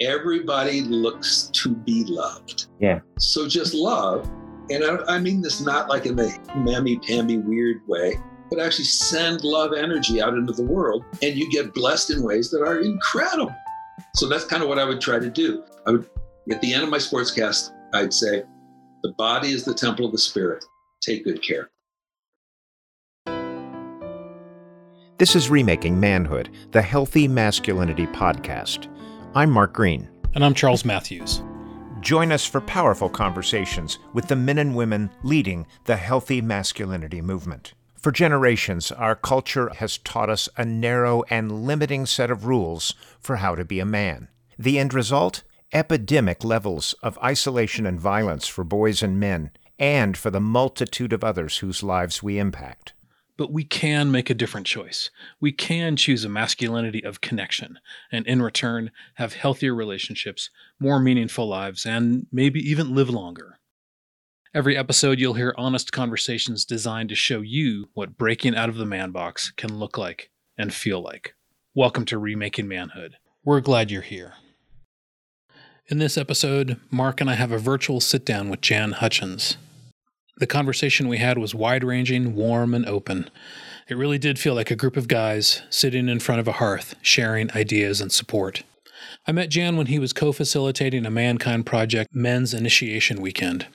everybody looks to be loved. Yeah. So just love. And I, I mean this not like in the mammy pammy weird way, but actually send love energy out into the world and you get blessed in ways that are incredible. So that's kind of what I would try to do. I would, at the end of my sportscast, I'd say, the body is the temple of the spirit. Take good care. This is Remaking Manhood, the Healthy Masculinity Podcast. I'm Mark Green. And I'm Charles Matthews. Join us for powerful conversations with the men and women leading the healthy masculinity movement. For generations, our culture has taught us a narrow and limiting set of rules for how to be a man. The end result? Epidemic levels of isolation and violence for boys and men, and for the multitude of others whose lives we impact but we can make a different choice. We can choose a masculinity of connection and in return have healthier relationships, more meaningful lives, and maybe even live longer. Every episode, you'll hear honest conversations designed to show you what breaking out of the man box can look like and feel like. Welcome to Remaking Manhood. We're glad you're here. In this episode, Mark and I have a virtual sit down with Jan Hutchins. The conversation we had was wide ranging, warm, and open. It really did feel like a group of guys sitting in front of a hearth, sharing ideas and support. I met Jan when he was co facilitating a Mankind Project men's initiation weekend.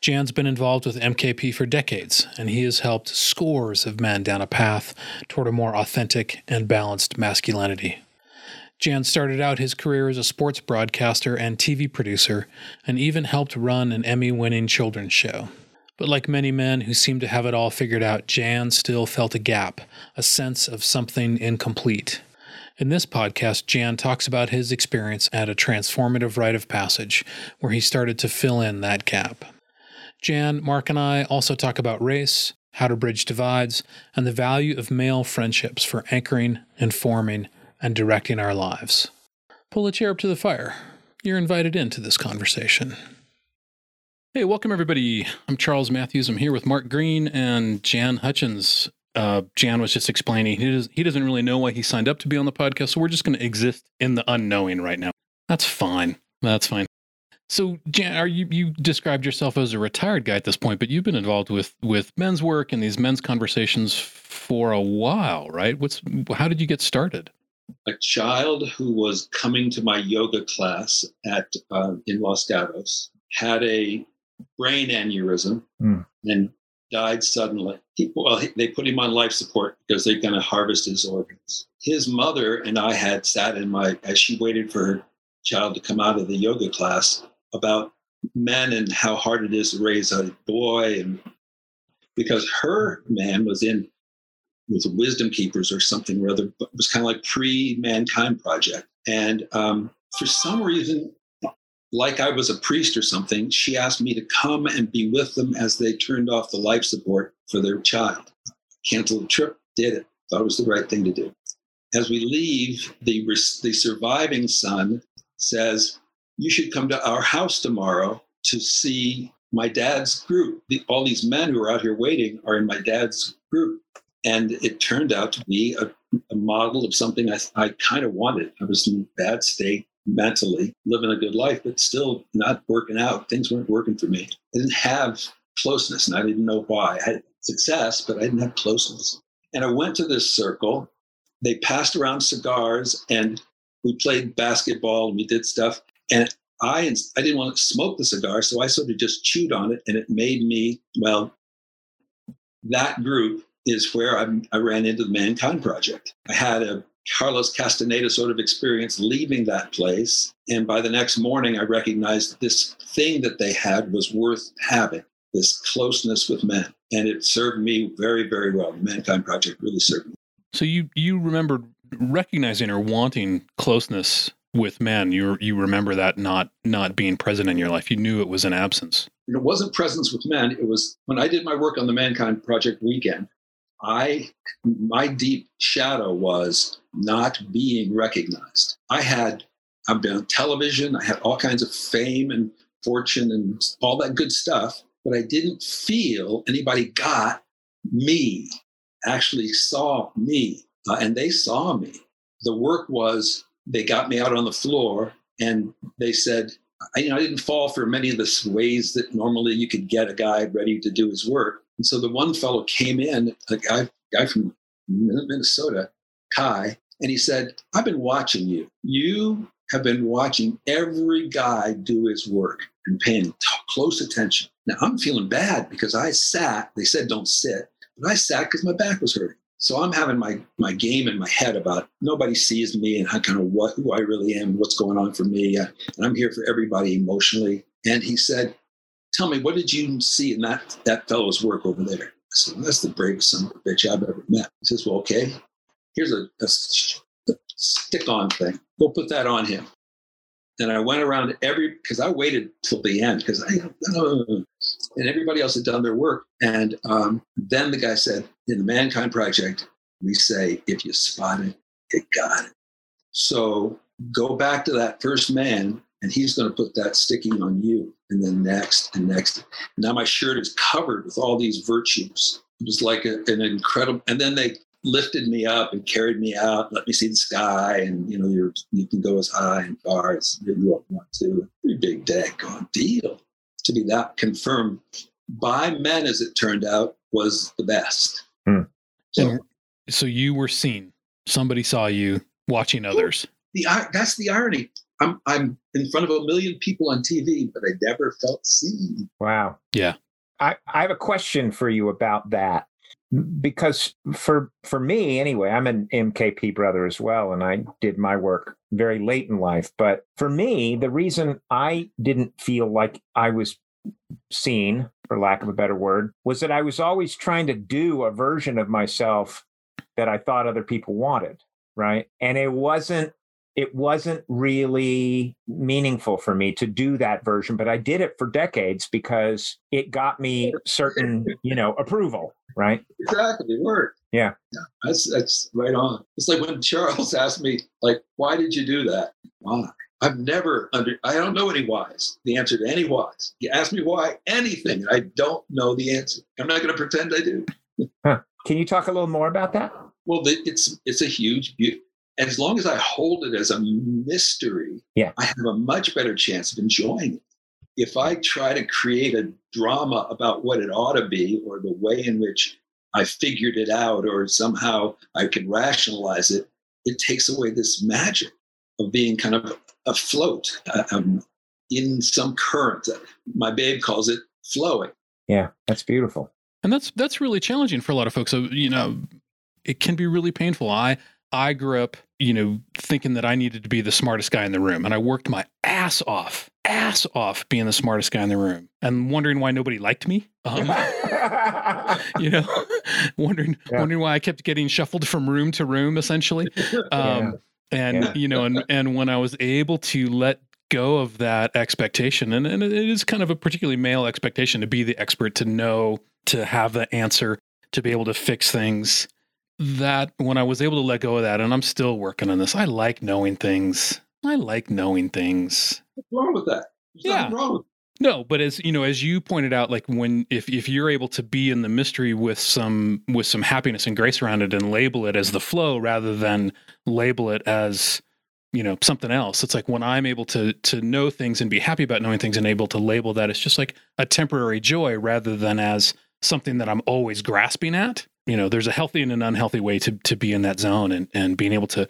Jan's been involved with MKP for decades, and he has helped scores of men down a path toward a more authentic and balanced masculinity. Jan started out his career as a sports broadcaster and TV producer, and even helped run an Emmy winning children's show. But like many men who seem to have it all figured out, Jan still felt a gap, a sense of something incomplete. In this podcast, Jan talks about his experience at a transformative rite of passage where he started to fill in that gap. Jan, Mark, and I also talk about race, how to bridge divides, and the value of male friendships for anchoring, informing, and directing our lives. Pull a chair up to the fire. You're invited into this conversation. Hey, welcome everybody. I'm Charles Matthews. I'm here with Mark Green and Jan Hutchins. Uh, Jan was just explaining he, does, he doesn't really know why he signed up to be on the podcast, so we're just going to exist in the unknowing right now. That's fine. That's fine. So, Jan, are you you described yourself as a retired guy at this point, but you've been involved with with men's work and these men's conversations for a while, right? What's how did you get started? A child who was coming to my yoga class at uh, in Los Gatos had a brain aneurysm mm. and died suddenly. He, well, they put him on life support because they're going to harvest his organs. His mother and I had sat in my, as she waited for her child to come out of the yoga class, about men and how hard it is to raise a boy. And because her man was in, was wisdom keepers or something or other, but it was kind of like pre mankind project. And um, for some reason, like I was a priest or something, she asked me to come and be with them as they turned off the life support for their child. Canceled the trip, did it. Thought it was the right thing to do. As we leave, the, the surviving son says, You should come to our house tomorrow to see my dad's group. The, all these men who are out here waiting are in my dad's group. And it turned out to be a, a model of something I, I kind of wanted. I was in a bad state mentally, living a good life, but still not working out. Things weren't working for me. I didn't have closeness and I didn't know why. I had success, but I didn't have closeness. And I went to this circle. They passed around cigars and we played basketball and we did stuff. And I, I didn't want to smoke the cigar, so I sort of just chewed on it and it made me, well, that group is where I, I ran into the Mankind Project. I had a Carlos Castaneda sort of experience leaving that place. And by the next morning, I recognized this thing that they had was worth having this closeness with men. And it served me very, very well. The Mankind Project really served me. So you, you remember recognizing or wanting closeness with men. You, you remember that not, not being present in your life. You knew it was an absence. it wasn't presence with men. It was when I did my work on the Mankind Project weekend, I my deep shadow was not being recognized. I had I've been on television, I had all kinds of fame and fortune and all that good stuff, but I didn't feel anybody got me, actually saw me, uh, and they saw me. The work was they got me out on the floor and they said, I, you know, I didn't fall for many of the ways that normally you could get a guy ready to do his work. And so the one fellow came in, a guy, guy from Minnesota, Kai, and he said, I've been watching you. You have been watching every guy do his work and paying close attention. Now I'm feeling bad because I sat, they said don't sit, but I sat because my back was hurting. So I'm having my my game in my head about nobody sees me and how kind of what who I really am, what's going on for me, uh, and I'm here for everybody emotionally. And he said, "Tell me, what did you see in that that fellow's work over there?" I said, well, "That's the bravest son of a bitch I've ever met." He says, "Well, okay, here's a, a stick-on thing. We'll put that on him." And I went around every because I waited till the end because I and everybody else had done their work. And um, then the guy said, in the Mankind Project, we say, if you spot it, you got it. So go back to that first man, and he's going to put that sticky on you, and then next and next. Now my shirt is covered with all these virtues. It was like a, an incredible. And then they lifted me up and carried me out, let me see the sky, and you know you you can go as high and far as you want to. Pretty big daggone deal to be that confirmed by men, as it turned out, was the best. Hmm. So, so you were seen. Somebody saw you watching others. The that's the irony. I'm I'm in front of a million people on TV, but I never felt seen. Wow. Yeah. I, I have a question for you about that because for for me anyway i'm an mkp brother as well and i did my work very late in life. But for me the reason i didn't feel like i was seen for lack of a better word was that i was always trying to do a version of myself that i thought other people wanted right? And it wasn't it wasn't really meaningful for me to do that version but i did it for decades because it got me certain you know approval right? Exactly it worked. Yeah. yeah that's that's right on. It's like when charles asked me like why did you do that? Why? I've never under i don't know any whys. The answer to any whys. You ask me why anything i don't know the answer. I'm not going to pretend i do. Huh. can you talk a little more about that? Well it's it's a huge as long as I hold it as a mystery, yeah. I have a much better chance of enjoying it. If I try to create a drama about what it ought to be or the way in which I figured it out or somehow I can rationalize it, it takes away this magic of being kind of afloat uh, um, in some current. My babe calls it flowing. Yeah, that's beautiful. And that's that's really challenging for a lot of folks. So, you know, it can be really painful. I I grew up, you know, thinking that I needed to be the smartest guy in the room. And I worked my ass off, ass off being the smartest guy in the room and wondering why nobody liked me. Um, you know, wondering, yeah. wondering why I kept getting shuffled from room to room, essentially. Um, yeah. And, yeah. you know, and, and when I was able to let go of that expectation, and, and it is kind of a particularly male expectation to be the expert, to know, to have the answer, to be able to fix things that when I was able to let go of that, and I'm still working on this, I like knowing things. I like knowing things. What's wrong with that? There's yeah. wrong with no, but as you know, as you pointed out, like when if if you're able to be in the mystery with some with some happiness and grace around it and label it as the flow rather than label it as you know something else it's like when i'm able to to know things and be happy about knowing things and able to label that it's just like a temporary joy rather than as something that i'm always grasping at you know, there's a healthy and an unhealthy way to to be in that zone and and being able to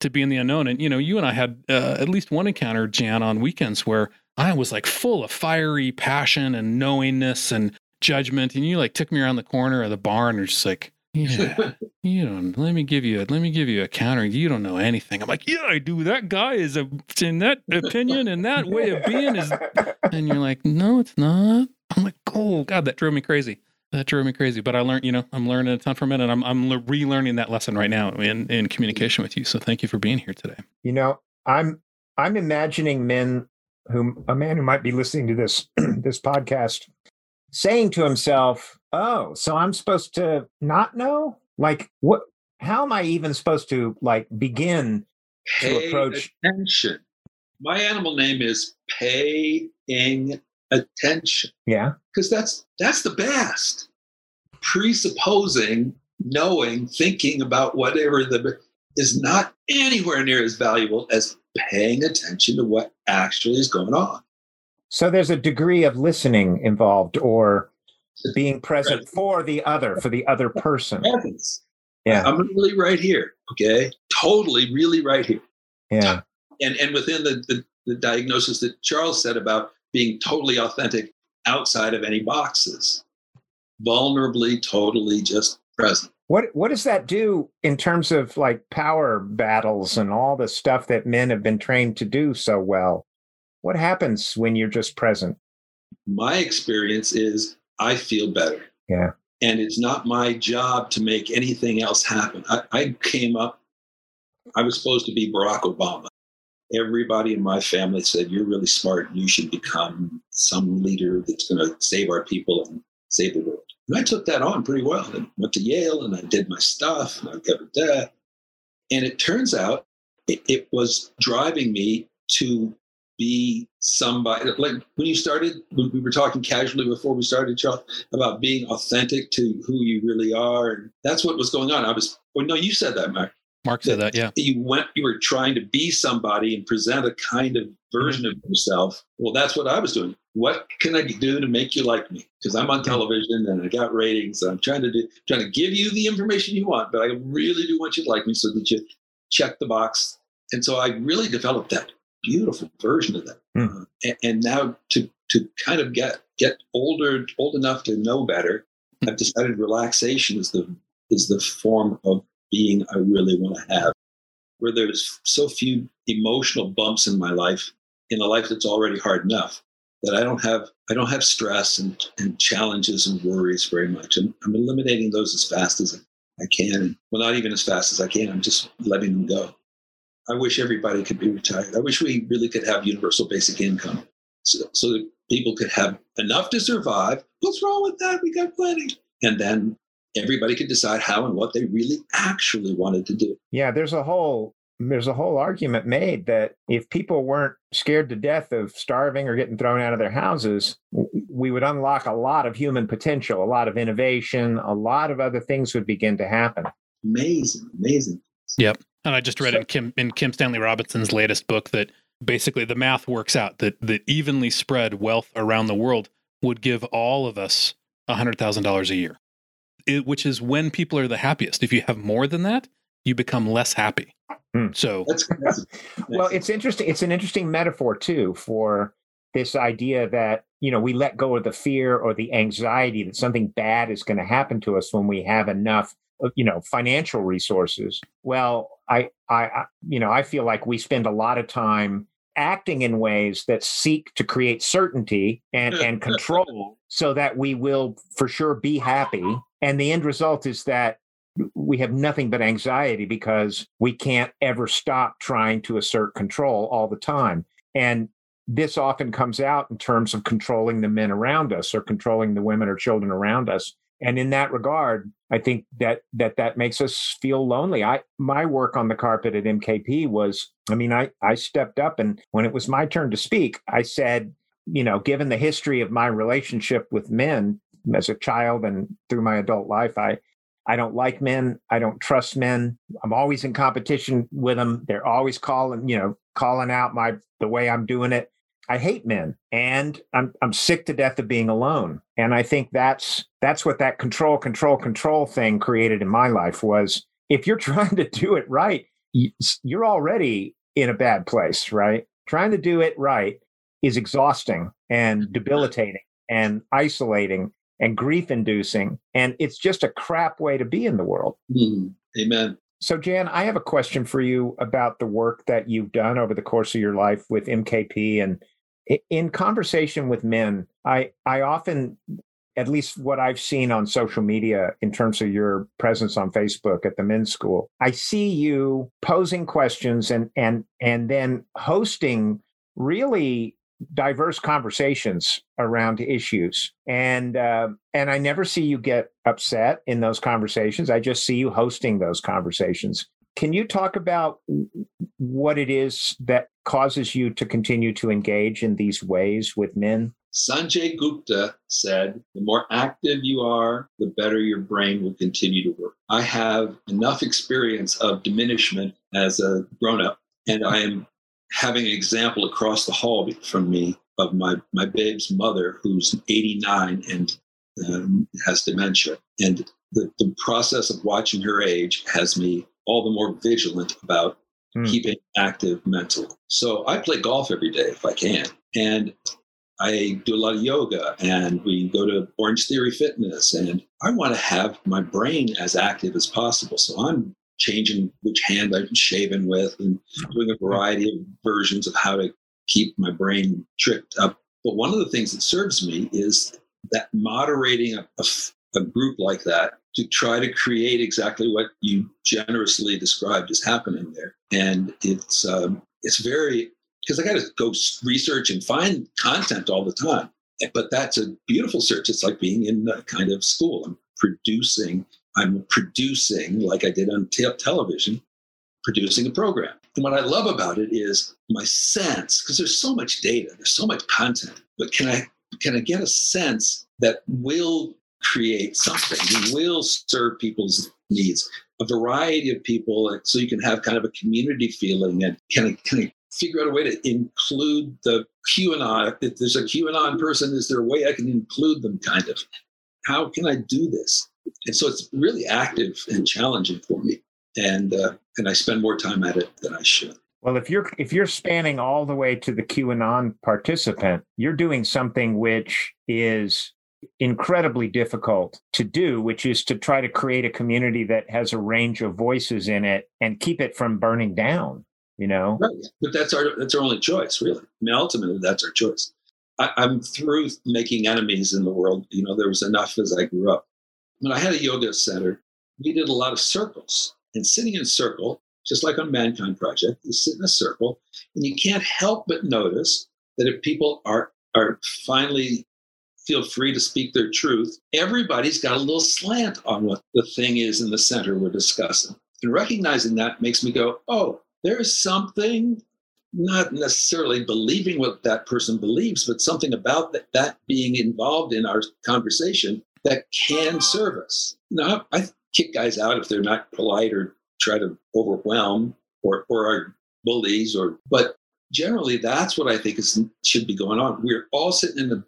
to be in the unknown. And you know, you and I had uh, at least one encounter, Jan, on weekends where I was like full of fiery passion and knowingness and judgment, and you like took me around the corner of the barn and just like. Yeah, you don't. Let me give you. A, let me give you a counter. You don't know anything. I'm like, yeah, I do. That guy is a in that opinion and that way of being is. And you're like, no, it's not. I'm like, oh god, that drove me crazy that drove me crazy. But I learned, you know, I'm learning a ton from it, and I'm I'm relearning that lesson right now in in communication with you. So thank you for being here today. You know, I'm I'm imagining men who a man who might be listening to this this podcast saying to himself, "Oh, so I'm supposed to not know? Like what? How am I even supposed to like begin Pay to approach attention?" My animal name is paying attention. Yeah. Because that's that's the best. Presupposing, knowing, thinking about whatever the is not anywhere near as valuable as paying attention to what actually is going on. So there's a degree of listening involved or being present for the other, for the other person. Presence. Yeah. I'm really right here. Okay. Totally, really right here. Yeah. And and within the, the, the diagnosis that Charles said about being totally authentic outside of any boxes, vulnerably, totally just present. What what does that do in terms of like power battles and all the stuff that men have been trained to do so well? What happens when you're just present? My experience is I feel better. Yeah. And it's not my job to make anything else happen. I, I came up, I was supposed to be Barack Obama. Everybody in my family said, You're really smart. You should become some leader that's going to save our people and save the world. And I took that on pretty well and went to Yale and I did my stuff and I covered that. And it turns out it, it was driving me to be somebody like when you started we were talking casually before we started Charles, about being authentic to who you really are and that's what was going on i was well no you said that mark mark said that, that yeah you went you were trying to be somebody and present a kind of version mm-hmm. of yourself well that's what i was doing what can i do to make you like me because i'm on television and i got ratings i'm trying to do trying to give you the information you want but i really do want you to like me so that you check the box and so i really developed that beautiful version of that. Mm. Uh, and, and, now to to kind of get get older, old enough to know better, I've decided relaxation is the is the form of being I really want to have. Where there's so few emotional bumps in my life, in a life that's already hard enough, that I don't have I don't have stress and, and challenges and worries very much. And I'm eliminating those as fast as I can. Well, not even as fast as I can. I'm just letting them go. I wish everybody could be retired. I wish we really could have universal basic income so, so that people could have enough to survive. What's wrong with that? We got plenty. And then everybody could decide how and what they really actually wanted to do. Yeah, there's a whole there's a whole argument made that if people weren't scared to death of starving or getting thrown out of their houses, we would unlock a lot of human potential, a lot of innovation, a lot of other things would begin to happen. Amazing, amazing. Yep. And I just read so, in Kim in Kim Stanley Robinson's latest book that basically the math works out that that evenly spread wealth around the world would give all of us $100,000 a year. It, which is when people are the happiest. If you have more than that, you become less happy. Hmm. So that's, that's, well, it's interesting. It's an interesting metaphor too for this idea that you know we let go of the fear or the anxiety that something bad is going to happen to us when we have enough you know financial resources well I, I you know i feel like we spend a lot of time acting in ways that seek to create certainty and and control so that we will for sure be happy and the end result is that we have nothing but anxiety because we can't ever stop trying to assert control all the time. And this often comes out in terms of controlling the men around us or controlling the women or children around us. And in that regard i think that that that makes us feel lonely. I my work on the carpet at mkp was i mean i i stepped up and when it was my turn to speak i said you know given the history of my relationship with men as a child and through my adult life. I i don't like men. I don't trust men. I'm always in competition with them. They're always calling you know calling out my the way i'm doing it. I hate men and I'm I'm sick to death of being alone. And I think that's that's what that control control control thing created in my life was if you're trying to do it right, you're already in a bad place, right? Trying to do it right is exhausting and debilitating and isolating and grief inducing and it's just a crap way to be in the world. Mm, amen. So, Jan, I have a question for you about the work that you've done over the course of your life with MKP and in conversation with men, I I often at least what I've seen on social media in terms of your presence on Facebook at the men's school, I see you posing questions and and and then hosting really diverse conversations around issues and uh, and I never see you get upset in those conversations. I just see you hosting those conversations. Can you talk about what it is that causes you to continue to engage in these ways with men? Sanjay Gupta said, the more active you are, the better your brain will continue to work. I have enough experience of diminishment as a grown up, and I am having an example across the hall from me of my, my babe's mother, who's 89 and um, has dementia. And the, the process of watching her age has me all the more vigilant about mm. keeping active mentally. So I play golf every day if I can. And I do a lot of yoga and we go to Orange Theory Fitness. And I want to have my brain as active as possible. So I'm changing which hand I'm shaving with and doing a variety of versions of how to keep my brain tricked up. But one of the things that serves me is that moderating a, a, a group like that to try to create exactly what you generously described as happening there. And it's um, it's very because I got to go research and find content all the time. But that's a beautiful search. It's like being in a kind of school. I'm producing. I'm producing like I did on te- television, producing a program. And what I love about it is my sense, because there's so much data, there's so much content. But can I can I get a sense that will create something, will serve people's needs, a variety of people, so you can have kind of a community feeling and can I, can I figure out a way to include the QAnon. If there's a QAnon person, is there a way I can include them kind of? How can I do this? And so it's really active and challenging for me. And uh, and I spend more time at it than I should. Well, if you're if you're spanning all the way to the QAnon participant, you're doing something which is incredibly difficult to do, which is to try to create a community that has a range of voices in it and keep it from burning down. You know, right. but that's our that's our only choice, really. I mean, ultimately, that's our choice. I, I'm through making enemies in the world. You know, there was enough as I grew up. When I had a yoga center, we did a lot of circles and sitting in a circle just like on Mankind Project, you sit in a circle and you can't help but notice that if people are are finally feel free to speak their truth, everybody's got a little slant on what the thing is in the center we're discussing. And recognizing that makes me go, oh, there's something, not necessarily believing what that person believes, but something about that, that being involved in our conversation that can serve us. Now, I kick guys out if they're not polite or try to overwhelm or, or are bullies or but generally that's what I think is should be going on. We're all sitting in a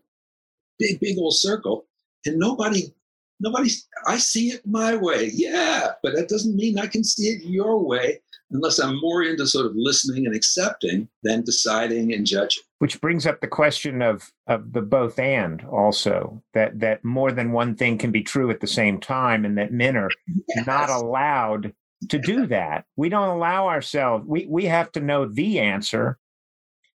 big, big old circle and nobody nobody I see it my way. Yeah, but that doesn't mean I can see it your way unless I'm more into sort of listening and accepting than deciding and judging. Which brings up the question of of the both and also that that more than one thing can be true at the same time and that men are yes. not allowed to do that. We don't allow ourselves. We we have to know the answer,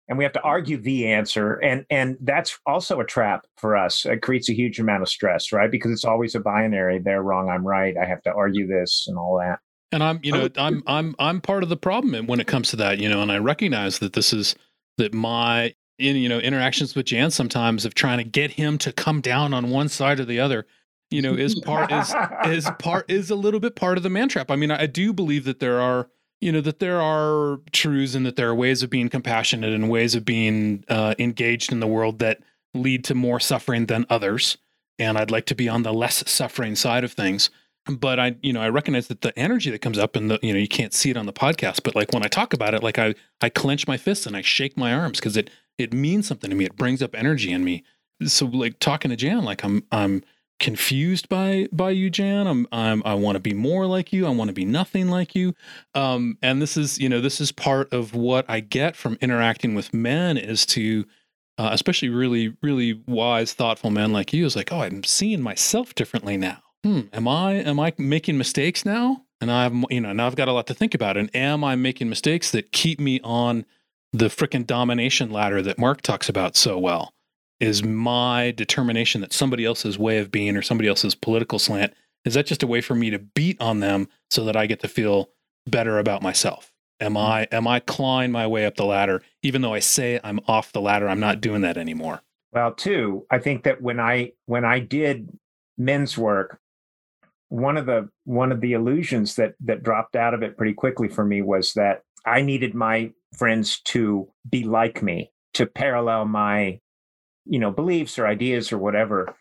and we have to argue the answer, and and that's also a trap for us. It creates a huge amount of stress, right? Because it's always a binary. They're wrong. I'm right. I have to argue this and all that. And I'm, you know, I'm I'm I'm part of the problem when it comes to that, you know, and I recognize that this is that my in you know interactions with Jan sometimes of trying to get him to come down on one side or the other you know is part is is part is a little bit part of the man trap i mean i do believe that there are you know that there are truths and that there are ways of being compassionate and ways of being uh, engaged in the world that lead to more suffering than others. And i'd like to be on the less suffering side of things. But i you know i recognize that the energy that comes up and the you know you can't see it on the podcast but like when i talk about it like i i clench my fists and i shake my arms because it it means something to me. It brings up energy in me. So like talking to jan like i'm i'm confused by by you jan. I'm, I'm i want to be more like you. I want to be nothing like you. Um and this is you know this is part of what i get from interacting with men is to uh, especially really really wise thoughtful men like you is like oh i'm seeing myself differently now. Hmm am i am i making mistakes now? And i've you know now i've got a lot to think about. And am i making mistakes that keep me on the freaking domination ladder that mark talks about so well is my determination that somebody else's way of being or somebody else's political slant is that just a way for me to beat on them so that I get to feel better about myself? Am mm-hmm. I am I clawing my way up the ladder even though I say I'm off the ladder? I'm not doing that anymore. Well, too, I think that when I when I did men's work, one of the one of the illusions that that dropped out of it pretty quickly for me was that I needed my friends to be like me, to parallel my you know, beliefs or ideas or whatever.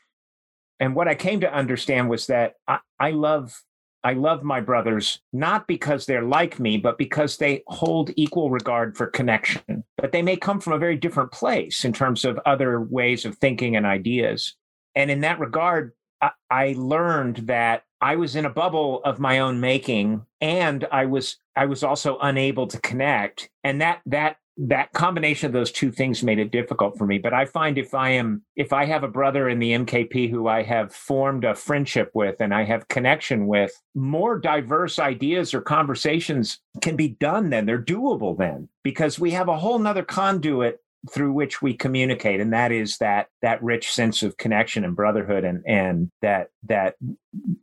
And what I came to understand was that I, I love I love my brothers not because they're like me, but because they hold equal regard for connection. But they may come from a very different place in terms of other ways of thinking and ideas. And in that regard, I, I learned that I was in a bubble of my own making, and I was I was also unable to connect. And that that that combination of those two things made it difficult for me. But i find if i am if i have a brother in the mkp who i have formed a friendship with and i have connection with more diverse ideas or conversations can be done then. They're doable then because we have a whole nother conduit through which we communicate and that is that that rich sense of connection and brotherhood and and that that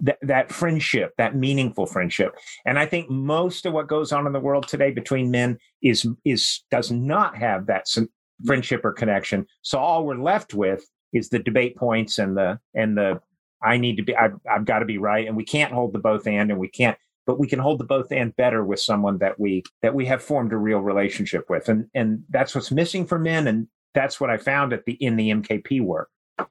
that, that friendship that meaningful friendship. And i think most of what goes on in the world today between men is is does not have that friendship or connection. So all we're left with is the debate points and the and the i need to be i've, I've got to be right and we can't hold the both and and we can't but we can hold the both and better with someone that we that we have formed a real relationship with. And and that's what's missing for men and that's what i found at the in the mkp work.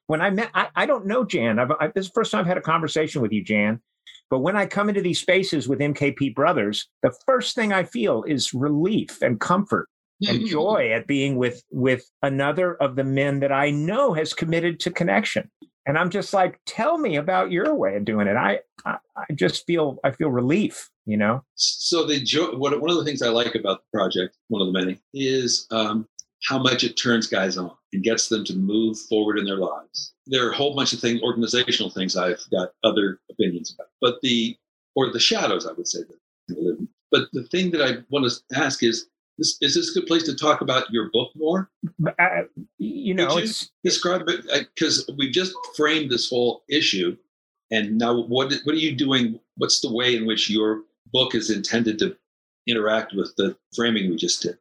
When i met i, I don't know jan. I've, I, this is the first time i've had a conversation with you jan. But when i come into these spaces with mkp brothers the first thing i feel is relief and comfort and mm-hmm. joy at being with with another of the men that i know has committed to connection and i'm just like tell me about your way of doing it. I i, I just feel i feel relief you know? So the jo- what, one of the things i like about the project one of the many is um, how much it turns guys on and gets them to move forward in their lives. There are a whole bunch of things organizational things i've got other opinions about but the or the shadows i would say that but the thing that i want to ask is is, is this a good place to talk about your book more? Uh, you know, you describe it because we've just framed this whole issue, and now what what are you doing? What's the way in which your book is intended to interact with the framing we just did?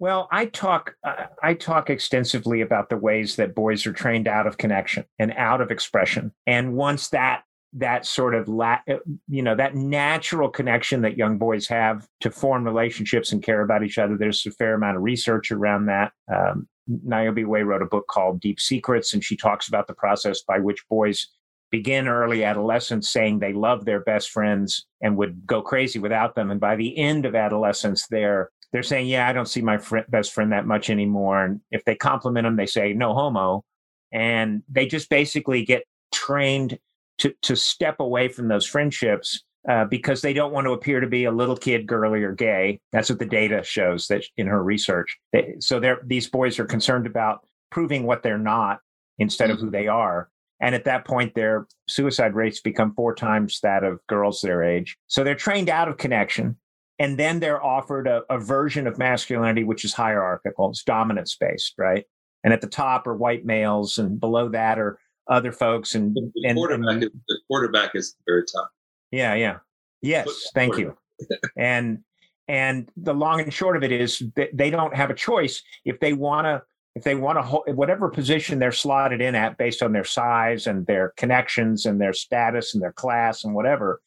Well, I talk uh, I talk extensively about the ways that boys are trained out of connection and out of expression, and once that that sort of la- uh, you know that natural connection that young boys have to form relationships and care about each other. There's a fair amount of research around that. Um, niobe way wrote a book called deep secrets and she talks about the process by which boys begin early adolescence saying they love their best friends and would go crazy without them. And by the end of adolescence they're they're saying yeah i don't see my fr- best friend that much anymore. And if they compliment them they say no homo. And they just basically get trained to to step away from those friendships uh, because they don't want to appear to be a little kid, girly, or gay. That's what the data shows that in her research. They, so these boys are concerned about proving what they're not instead of who mm-hmm. they are. And at that point, their suicide rates become four times that of girls their age. So they're trained out of connection. And then they're offered a, a version of masculinity, which is hierarchical, it's dominance based, right? And at the top are white males, and below that are other folks and the, the quarterback and, is, the quarterback is very tough. Yeah, yeah. Yes, thank you. and and the long and short of it is that they don't have a choice if they want to if they want to hold whatever position they're slotted in at based on their size and their connections and their status and their class and whatever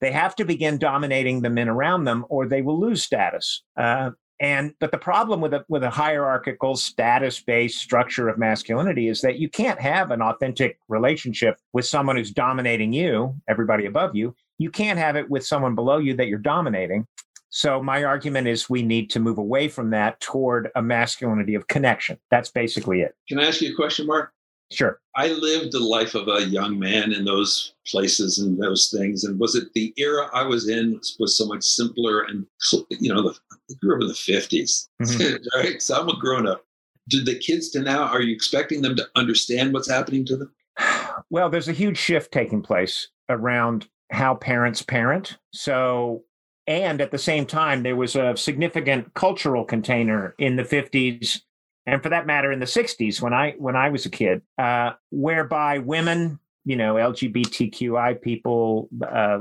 they have to begin dominating the men around them or they will lose status uh, and but the problem with a with a hierarchical status based structure of masculinity is that you can't have an authentic relationship with someone who's dominating you, everybody above you. You can't have it with someone below you that you're dominating. So my argument is we need to move away from that toward a masculinity of connection. That's basically it. Can I ask you a question, Mark? Sure. I lived the life of a young man in those places and those things. And was it the era I was in was so much simpler and, you know, the, I grew up in the 50s, mm-hmm. right? So I'm a grown up. Do the kids to now, are you expecting them to understand what's happening to them? Well, there's a huge shift taking place around how parents parent. So, and at the same time, there was a significant cultural container in the 50s and for that matter, in the '60s when I when I was a kid, uh, whereby women, you know, LGBTQI people, uh,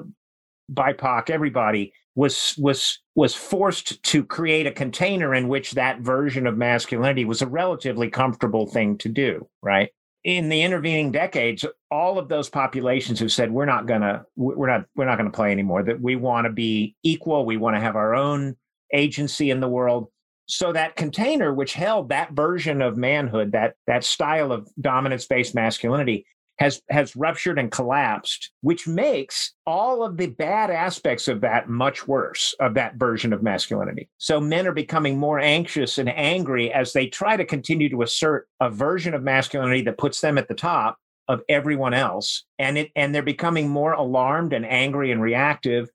BIPOC, everybody was was was forced to create a container in which that version of masculinity was a relatively comfortable thing to do, right? in the intervening decades all of those populations have said we're not going to we're not we're not going to play anymore that we want to be equal we want to have our own agency in the world so that container which held that version of manhood that that style of dominance based masculinity has has ruptured and collapsed which makes all of the bad aspects of that much worse of that version of masculinity. So men are becoming more anxious and angry as they try to continue to assert a version of masculinity that puts them at the top of everyone else and it and they're becoming more alarmed and angry and reactive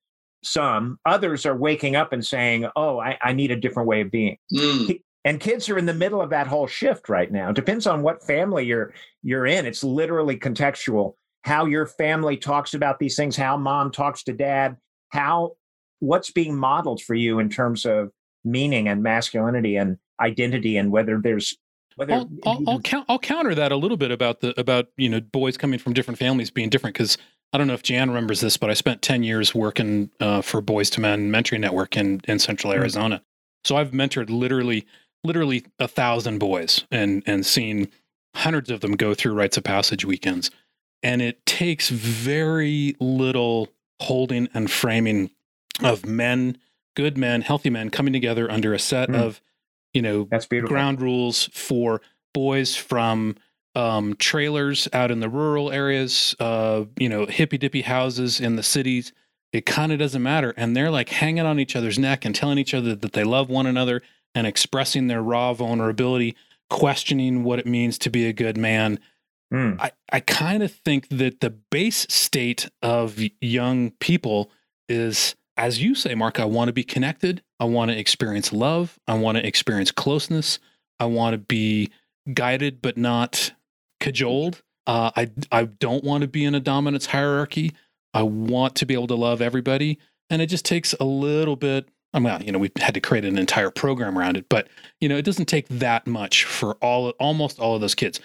some others are waking up and saying oh i, I need a different way of being. Mm. and kids are in the middle of that whole shift right now. Depends on what family you're you're in. It's literally contextual. How your family talks about these things how mom talks to dad how what's being modeled for you in terms of meaning and masculinity and identity and whether there's whether I'll, I'll, I'll, count, I'll counter that a little bit about the about you know boys coming from different families being different because I don't know if Jan remembers this, but I spent 10 years working uh, for Boys to Men Mentoring Network in, in central hmm. Arizona. Mm-hmm. So I've mentored literally, literally a thousand boys and, and seen hundreds of them go through rites of passage weekends. And it takes very little holding and framing of men, good men, healthy men coming together under a set mm-hmm. of, you know, That's beautiful. ground rules for boys from um, trailers out in the rural areas, uh, you know, hippy dippy houses in the cities. It kind of doesn't matter. And they're like hanging on each other's neck and telling each other that they love one another and expressing their raw vulnerability, questioning what it means to be a good man. Mm. I, I kind of think that the base state of young people is, as you say, Mark, I want to be connected. I want to experience love. I want to experience closeness. I want to be guided but not cajoled. Uh, I I don't want to be in a dominance hierarchy. I want to be able to love everybody, and it just takes a little bit. I mean, you know, we had to create an entire program around it, but you know, it doesn't take that much for all almost all of those kids.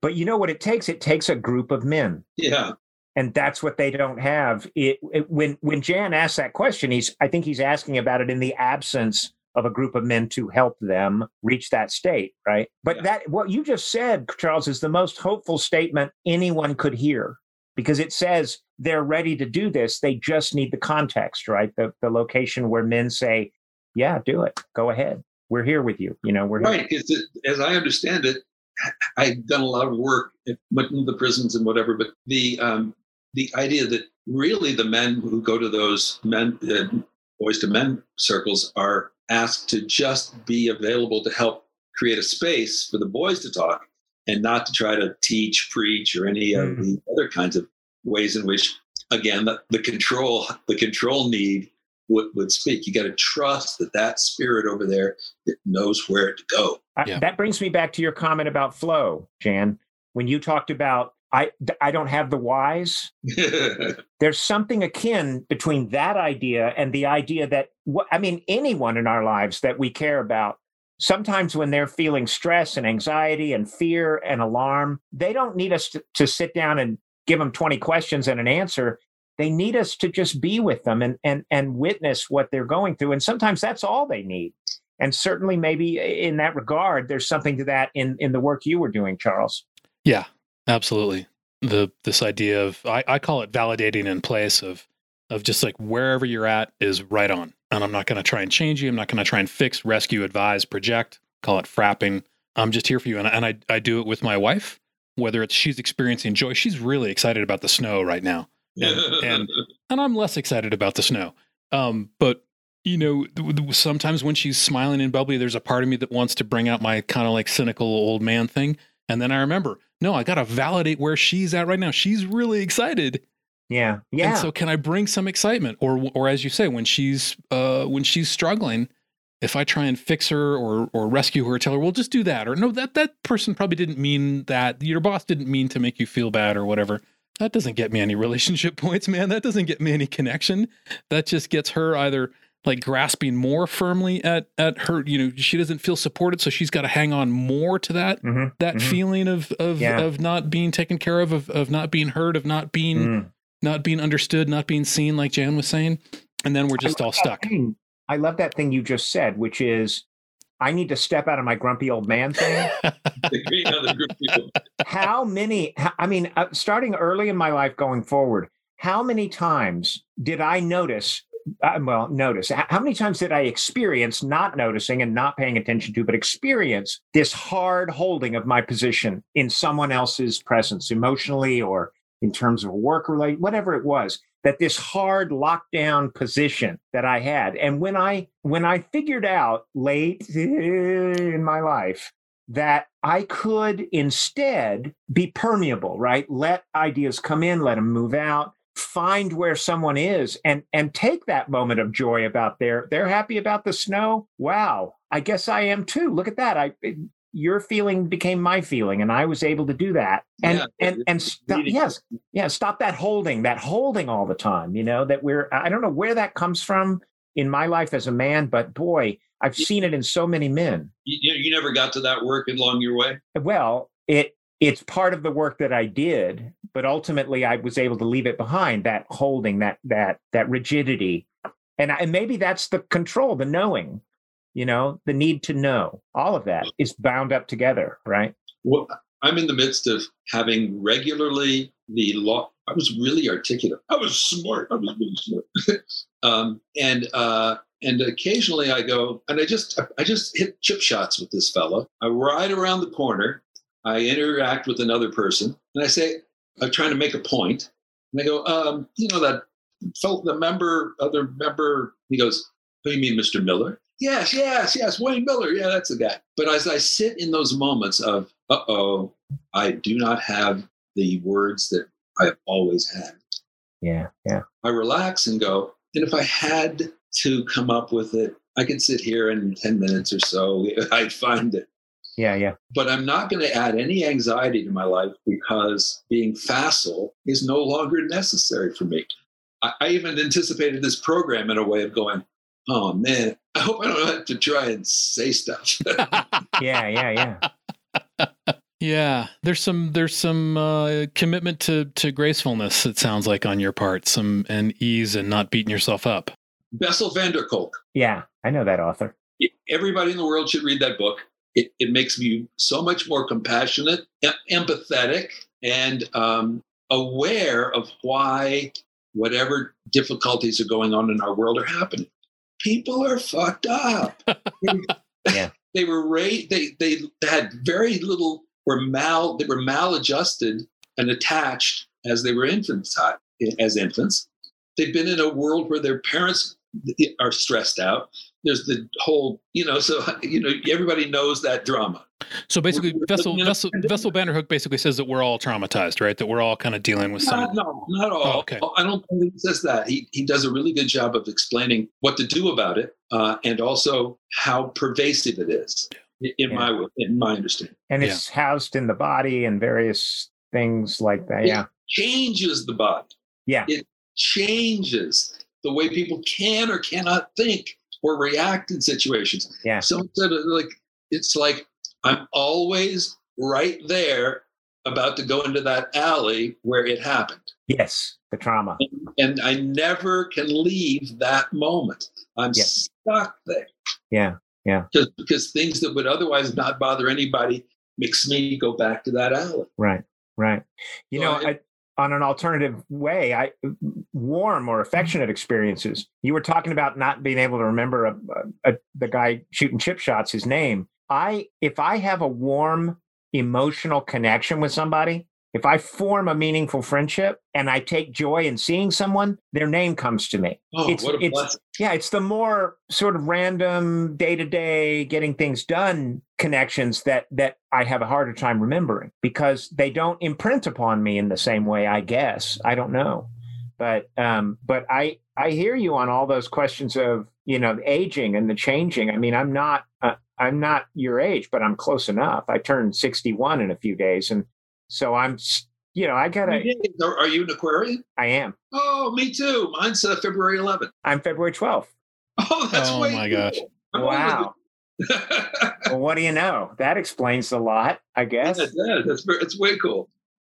But you know what it takes? It takes a group of men. Yeah. And that's what they don't have. It, it when when Jan asks that question, he's I think he's asking about it in the absence of a group of men to help them reach that state, right? But yeah. that what you just said, Charles, is the most hopeful statement anyone could hear because it says they're ready to do this. They just need the context, right? The the location where men say, "Yeah, do it. Go ahead. We're here with you." You know, we're right. It, as I understand it, I've done a lot of work in the prisons and whatever, but the um, the idea that really the men who go to those men uh, boys to men circles are asked to just be available to help create a space for the boys to talk and not to try to teach, preach, or any of mm-hmm. the other kinds of ways in which, again, the, the control, the control need would, would speak. You got to trust that that spirit over there knows where to go. Yeah. that brings me back to your comment about flow, Jan. When you talked about I I don't have the whys. There's something akin between that idea and the idea that I mean anyone in our lives that we care about sometimes when they're feeling stress and anxiety and fear and alarm, they don't need us to, to sit down and give them 20 questions and an answer. They need us to just be with them and and and witness what they're going through. And sometimes that's all they need. And certainly maybe eh, in that regard, there's something to that in in the work you were doing, Charles. Yeah, Absolutely. The this idea of I, I call it validating in place of of just like wherever you're at is right on. And I'm not going to try and change you. I'm not going to try and fix, rescue, advise, project, call it frapping. I'm just here for you. And, and I, I do it with my wife, whether it's she's experiencing joy. She's really excited about the snow right now. And, and, and I'm less excited about the snow. Um, but you know, sometimes when she's smiling and bubbly, there's a part of me that wants to bring out my kind of like cynical old man thing. And then I remember, no, I got to validate where she's at right now. She's really excited. Yeah. Yeah. And so can I bring some excitement or or as you say when she's uh when she's struggling if I try and fix her or or rescue her tell her well just do that or no that that person probably didn't mean that your boss didn't mean to make you feel bad or whatever. That doesn't get me any relationship points, man. That doesn't get me any connection. That just gets her either like grasping more firmly at at her you know she doesn't feel supported so she's got to hang on more to that mm-hmm, that mm-hmm. feeling of of yeah. of not being taken care of of of not being heard of not being mm. not being understood not being seen like jan was saying and then we're just all stuck thing. i love that thing you just said which is I need to step out of my grumpy old man thing. how many, I mean, uh, starting early in my life going forward, how many times did I notice uh, well, notice. How many times did I experience not noticing and not paying attention to, but experience this hard holding of my position in someone else's presence, emotionally or in terms of work related, whatever it was? That this hard lockdown position that I had, and when I when I figured out late in my life that I could instead be permeable, right? Let ideas come in, let them move out, find where someone is and and take that moment of joy about their they're happy about the snow. Wow, I guess I am too. Look at that. I your feeling became my feeling and I was able to do that. And yeah, and and stop, yes, yeah, stop that holding, that holding all the time, you know, that we're I don't know where that comes from in my life as a man, but boy, I've seen it in so many men. You, you never got to that work along your way? Well, it it's part of the work that I did, but ultimately I was able to leave it behind that holding that that that rigidity. And, and maybe that's the control, the knowing, you know, the need to know. All of that is bound up together, right? Well, I'm in the midst of having regularly the law. I was really articulate. I was smart. I was really smart. um, and uh, and occasionally I go and I just I just hit chip shots with this fellow. I ride around the corner. I interact with another person, and I say I'm trying to make a point, and I go, um, you know that felt the member, other member. He goes, "Who you mean, Mr. Miller?" Yes, yes, yes, Wayne Miller. Yeah, that's the guy. But as I sit in those moments of, uh oh, I do not have the words that I have always had. Yeah, yeah. I relax and go, and if I had to come up with it. I could sit here in 10 minutes or so. I'd find it. Yeah, yeah. But I'm not going to add any anxiety to my life because being facile is no longer necessary for me. I, I even anticipated this program in a way of going, oh man, I hope I don't have to try and say stuff. yeah, yeah, yeah. Yeah, there's some there's some uh, commitment to to gracefulness. It sounds like on your part, some and ease and not beating yourself up. Bessel van der Kolk. Yeah, I know that author. Everybody in the world should read that book. It, it makes me so much more compassionate, empathetic, and um, aware of why whatever difficulties are going on in our world are happening. People are fucked up. yeah. They were raised, they, they had very little, were mal, they were maladjusted and attached as they were infants, as infants. They've been in a world where their parents are stressed out. There's the whole, you know, so you know, everybody knows that drama. So basically, we're, Bessel Bessel Bessel van der Kolk basically says that we're all traumatized, right? That we're all kind of dealing with some. No, not all. Oh, okay. I don't think he says that. He he does a really good job of explaining what to do about it, uh, and also how pervasive it is. In yeah. my in my understanding, and it's yeah. housed in the body and various things like that. It yeah, changes the body. Yeah, it changes the way people can or cannot think or react in situations. Yeah. So uh, like it's like I'm always right there about to go into that alley where it happened. Yes, the trauma. And, and I never can leave that moment. I'm yes. stuck there. Yeah, yeah. Because because things that would otherwise not bother anybody makes me go back to that alley. Right, right. You so know, I, on an alternative way i warm or affectionate experiences. You were talking about not being able to remember a, a, a, the guy shooting chip shots his name. I if i have a warm emotional connection with somebody if I form a meaningful friendship and I take joy in seeing someone, their name comes to me. Oh, it's, what a it's, blessing. Yeah, it's the more sort of random day to day getting things done connections that that I have a harder time remembering because they don't imprint upon me in the same way, I guess. I don't know. But um but I I hear you on all those questions of, you know, aging and the changing. I mean, I'm not uh, I'm not your age, but I'm close enough. I turn 61 in a few days and so I'm, you know, I gotta. Are you an Aquarian? I am. Oh, me too. Mine's uh, February 11th. I'm February 12th. Oh, that's oh way my gosh! Wow. well, what do you know? That explains a lot, I guess. Yeah, it does. That's it's way cool.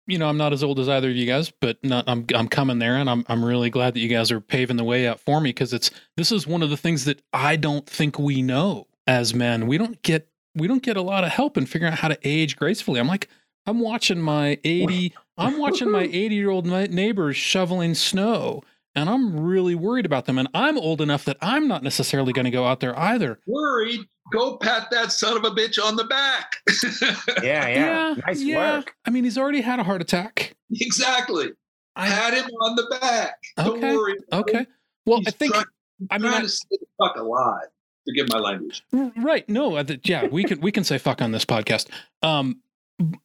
You know, I'm not as old as either of you guys, but not, I'm I'm coming there, and I'm I'm really glad that you guys are paving the way out for me because it's this is one of the things that I don't think we know as men. We don't get we don't get a lot of help in figuring out how to age gracefully. I'm like, I'm watching my 80 I'm watching my 80 year old neighbors shoveling snow and I'm really worried about them. And I'm old enough that I'm not necessarily going to go out there either. Worried? Go pat that son of a bitch on the back. yeah, yeah, yeah. Nice yeah. work. I mean, he's already had a heart attack. Exactly. I had him on the back. Okay. Don't worry. Okay. Well, he's I think. Trying, I mean, trying I, to stay the fuck alive. Forgive my language. Right. No. Yeah, we can we can say fuck on this podcast. Um,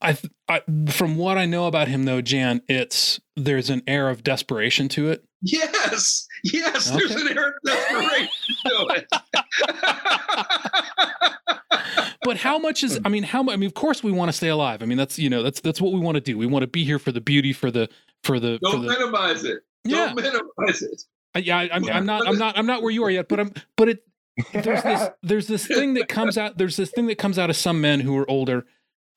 I, I from what I know about him though, Jan, it's there's an air of desperation to it. Yes, yes, okay. there's an air of desperation to it. but how much is? I mean, how much? I mean, of course, we want to stay alive. I mean, that's you know, that's that's what we want to do. We want to be here for the beauty, for the for the. Don't for the, minimize it. Yeah. Don't minimize it. yeah, I, I'm, I'm not. I'm not. I'm not where you are yet. But I'm. But it. There's this. There's this thing that comes out. There's this thing that comes out of some men who are older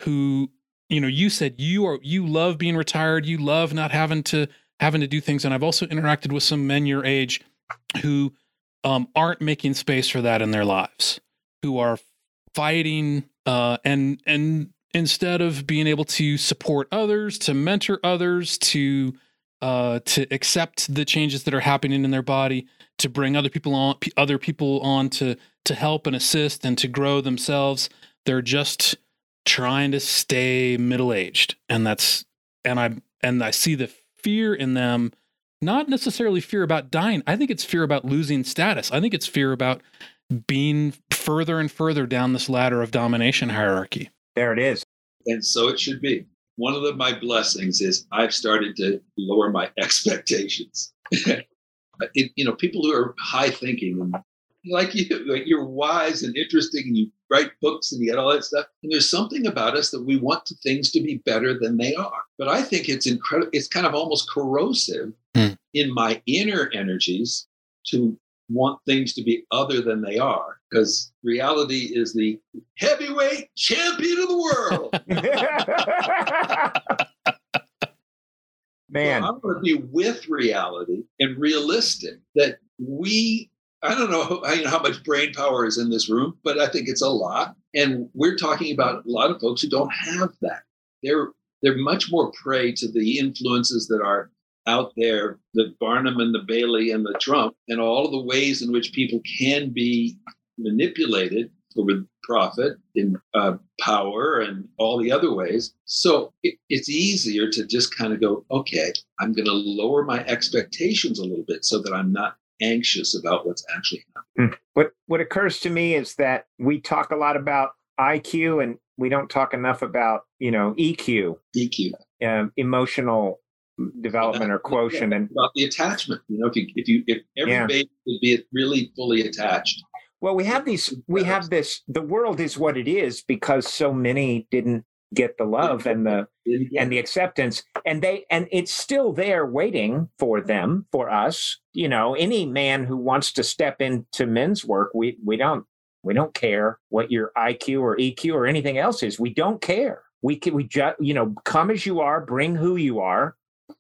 who you know you said you are you love being retired you love not having to having to do things. And i've also interacted with some men your age who um, aren't making space for that in their lives who are fighting uh, and and instead of being able to support others to mentor others to uh, to accept the changes that are happening in their body to bring other people on other people on to to help and assist and to grow themselves they're just trying to stay middle aged, and that's and I and I see the fear in them. Not necessarily fear about dying. I think it's fear about losing status. I think it's fear about being further and further down this ladder of domination hierarchy. There it is. And so it should be. One of the, my blessings is I've started to lower my expectations. it, you know, people who are high thinking like you, like you're wise and interesting, and you write books and you get all that stuff. And there's something about us that we want things to be better than they are. But I think it's incredible. It's kind of almost corrosive mm. in my inner energies to want things to be other than they are because reality is the heavyweight champion of the world. Man, so I'm going to be with reality and realistic that we I don't know how, how much brain power is in this room, but I think it's a lot. And we're talking about a lot of folks who don't have that. They're they're much more prey to the influences that are out there, the Barnum and the Bailey and the Trump, and all of the ways in which people can be manipulated for profit in uh, power and all the other ways. So it, it's easier to just kind of go, okay, I'm going to lower my expectations a little bit so that I'm not anxious about what's actually happening. Hmm. What what occurs to me is that we talk a lot about IQ and we don't talk enough about you know EQ, EQ, um, emotional development or quotient, yeah, and about the attachment. You know, if you if you if every yeah. baby would be really fully attached. Well, we have these. We have this. The world is what it is because so many didn't get the love and the and the acceptance and they and it's still there waiting for them for us. You know any man who wants to step into men's work we we don't we don't care what your iq or eq or anything else is. We don't care. We can we just you know come as you are bring who you are.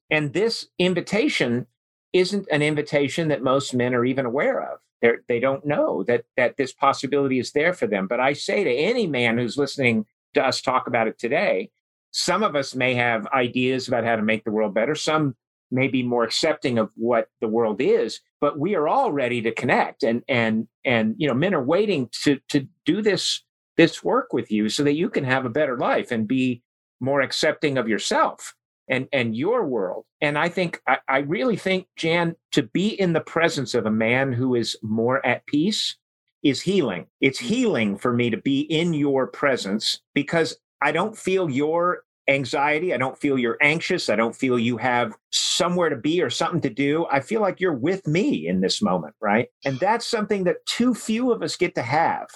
And this invitation isn't an invitation that most men are even aware of. They're, they don't know that that this possibility is there for them. But i say to any man who's listening to us talk about it today. Some of us may have ideas about how to make the world better. Some may be more accepting of what the world is, but we are all ready to connect. And and and you know, men are waiting to to do this this work with you so that you can have a better life and be more accepting of yourself and and your world. And I think I, I really think, Jan, to be in the presence of a man who is more at peace is healing. It's mm. healing for me to be in your presence because I don't feel your anxiety. I don't feel you're anxious. I don't feel you have somewhere to be or something to do. I feel like you're with me in this moment, right? And that's something that too few of us get to have.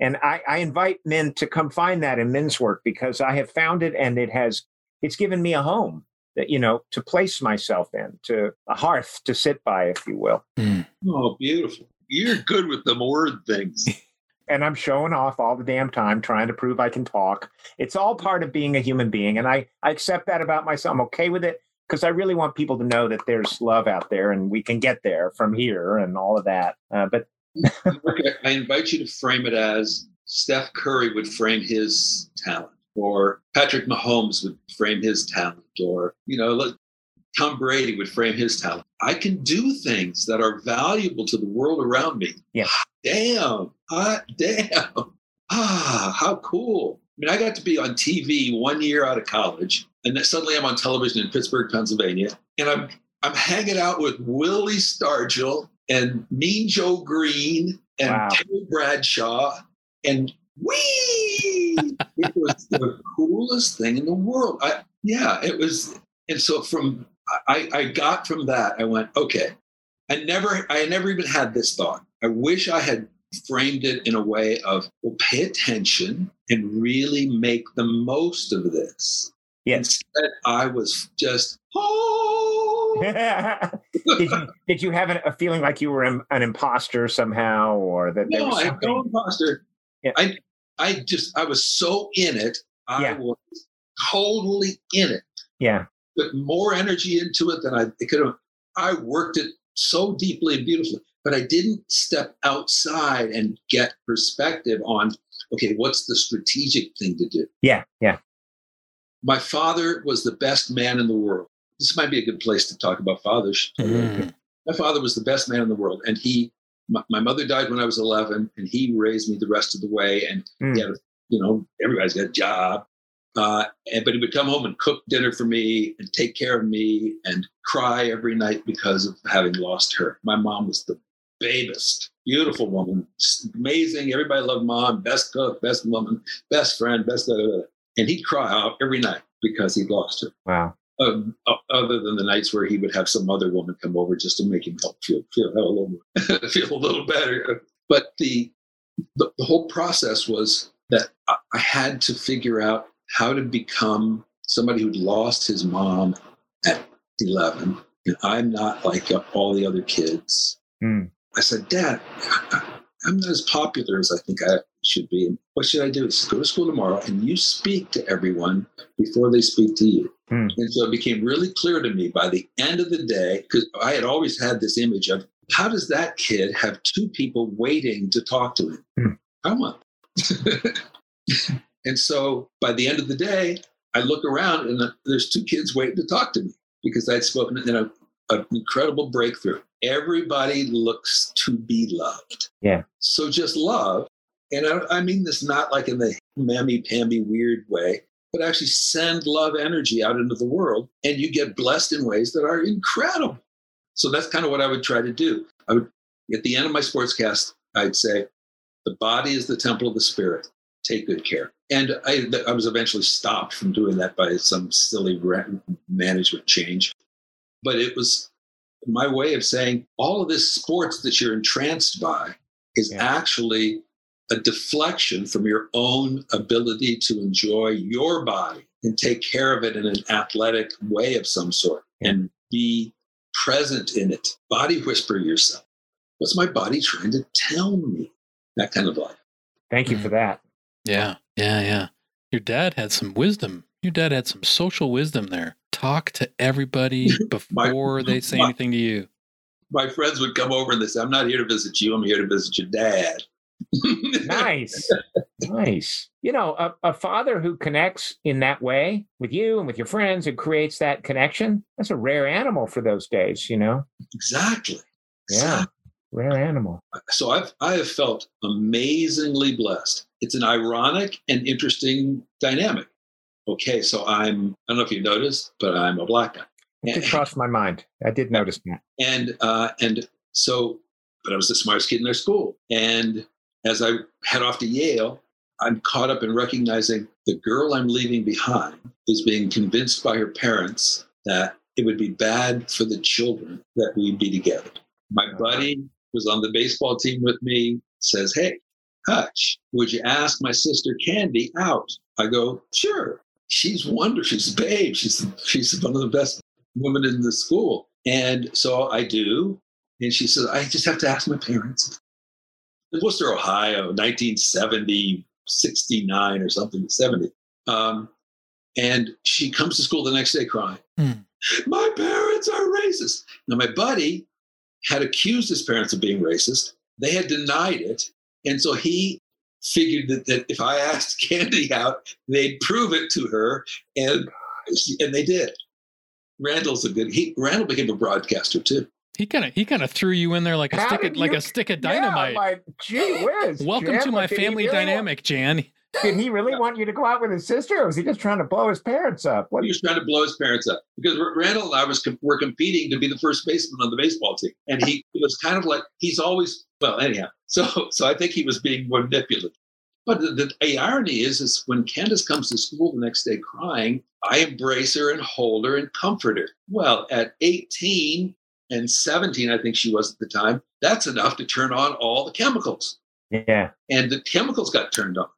And I, I invite men to come find that in men's work because I have found it and it has it's given me a home that you know to place myself in, to a hearth to sit by, if you will. Mm. Oh, beautiful you're good with the word things. and I'm showing off all the damn time, trying to prove I can talk. It's all part of being a human being. And I, I accept that about myself. I'm okay with it because I really want people to know that there's love out there and we can get there from here and all of that. Uh, but I invite you to frame it as Steph Curry would frame his talent, or Patrick Mahomes would frame his talent, or, you know, Tom Brady would frame his talent. I can do things that are valuable to the world around me. Yeah. Damn. Hot damn. Ah, how cool. I mean, I got to be on TV one year out of college, and then suddenly I'm on television in Pittsburgh, Pennsylvania, and I'm I'm hanging out with Willie Stargell and Mean Joe Greene and wow. Terry Bradshaw, and wee! it was the coolest thing in the world. I, yeah, it was. And so from I, I got from that, I went, okay. I never, I never even had this thought. I wish I had framed it in a way of, well, pay attention and really make the most of this. Yes. Instead, I was just, oh. did, you, did you have a feeling like you were an, imposter somehow or that no, there was something? no imposter. Yeah. I, I just, I was so in it. I yeah. was totally in it. Yeah. Put more energy into it than I could have. I worked it so deeply and beautifully, but I didn't step outside and get perspective on, okay, what's the strategic thing to do? Yeah. Yeah. My father was the best man in the world. This might be a good place to talk about fathers. Mm. My father was the best man in the world. And he, my, my, mother died when I was 11, and he raised me the rest of the way. And mm. he had, you know, everybody's got a job. Uh, and, but he would come home and cook dinner for me and take care of me and cry every night because of having lost her. My mom was the babest, beautiful woman, amazing. Everybody loved mom, best cook, best woman, best friend, best. Blah, blah, blah. And he'd cry out every night because he'd lost her. Wow. Um, other than the nights where he would have some other woman come over just to make him feel feel a little feel a little better. But the, the the whole process was that I had to figure out how to become somebody who'd lost his mom at 11. And I'm not like all the other kids. Mm. I said, Dad, I'm not as popular as I think I should be. What should I do? Said, Go to school tomorrow and you speak to everyone before they speak to you. Mm. And so it became really clear to me by the end of the day, because I had always had this image of how does that kid have two people waiting to talk to him? Mm. I want. And so by the end of the day, I look around and there's two kids waiting to talk to me because I'd spoken in a, an incredible breakthrough. Everybody looks to be loved. Yeah. So just love. And I, I mean this not like in the mammy pammy weird way, but actually send love energy out into the world and you get blessed in ways that are incredible. So that's kind of what I would try to do. I would, at the end of my sportscast, I'd say, the body is the temple of the spirit. Take good care and I, I was eventually stopped from doing that by some silly management change. But it was my way of saying all of this sports that you're entranced by is yeah. actually a deflection from your own ability to enjoy your body and take care of it in an athletic way of some sort yeah. and be present in it. Body whisper yourself. What's my body trying to tell me? That kind of life. Thank you for that. Yeah. Yeah, yeah. Your dad had some wisdom. Your dad had some social wisdom there. Talk to everybody before my, they say my, anything to you. My friends would come over and they say, I'm not here to visit you, I'm here to visit your dad. nice. nice. You know, a, a, father who connects in that way with you and with your friends and creates that connection, that's a rare animal for those days, you know? Exactly. Yeah. Exactly. Rare animal. So I've I have felt amazingly blessed. It's an ironic and interesting dynamic. Okay, so I'm I don't know if you noticed, but I'm a black guy. It did cross my mind. I did notice that. And uh, and so, but I was the smartest kid in their school. And as I head off to Yale, I'm caught up in recognizing the girl I'm leaving behind is being convinced by her parents that it would be bad for the children that we be together. My buddy was on the baseball team with me, says, Hey, Hutch, would you ask my sister Candy out? I go, Sure. She's wonderful. She's a babe. She's, she's one of the best women in the school. And so I do. And she says, I just have to ask my parents. In Wooster, Ohio, 1970, 69 or something, 70. Um, and she comes to school the next day crying. Mm. My parents are racist. Now, my buddy had accused his parents of being racist. They had denied it. And so he figured that, that if I asked Candy out, they'd prove it to her. And, and they did. Randall's a good. He Randall became a broadcaster too. He kind of he kind of threw you in there like a How stick of, like a stick of dynamite. Yeah, like, gee whiz. Welcome Jan, to my family really dynamic, Jan. Did he really want you to go out with his sister, or was he just trying to blow his parents up? What? He was trying to blow his parents up because Randall and I was were competing to be the first baseman on the baseball team, and he was kind of like he's always well. Anyhow, so so I think he was being manipulative. But the, the, the, irony is, is when Candace comes to school the next day crying, I embrace her and hold her and comfort her. Well, at 18 and 17, I think she was at the time, that's enough to turn on all the chemicals. Yeah. And the chemicals got turned on.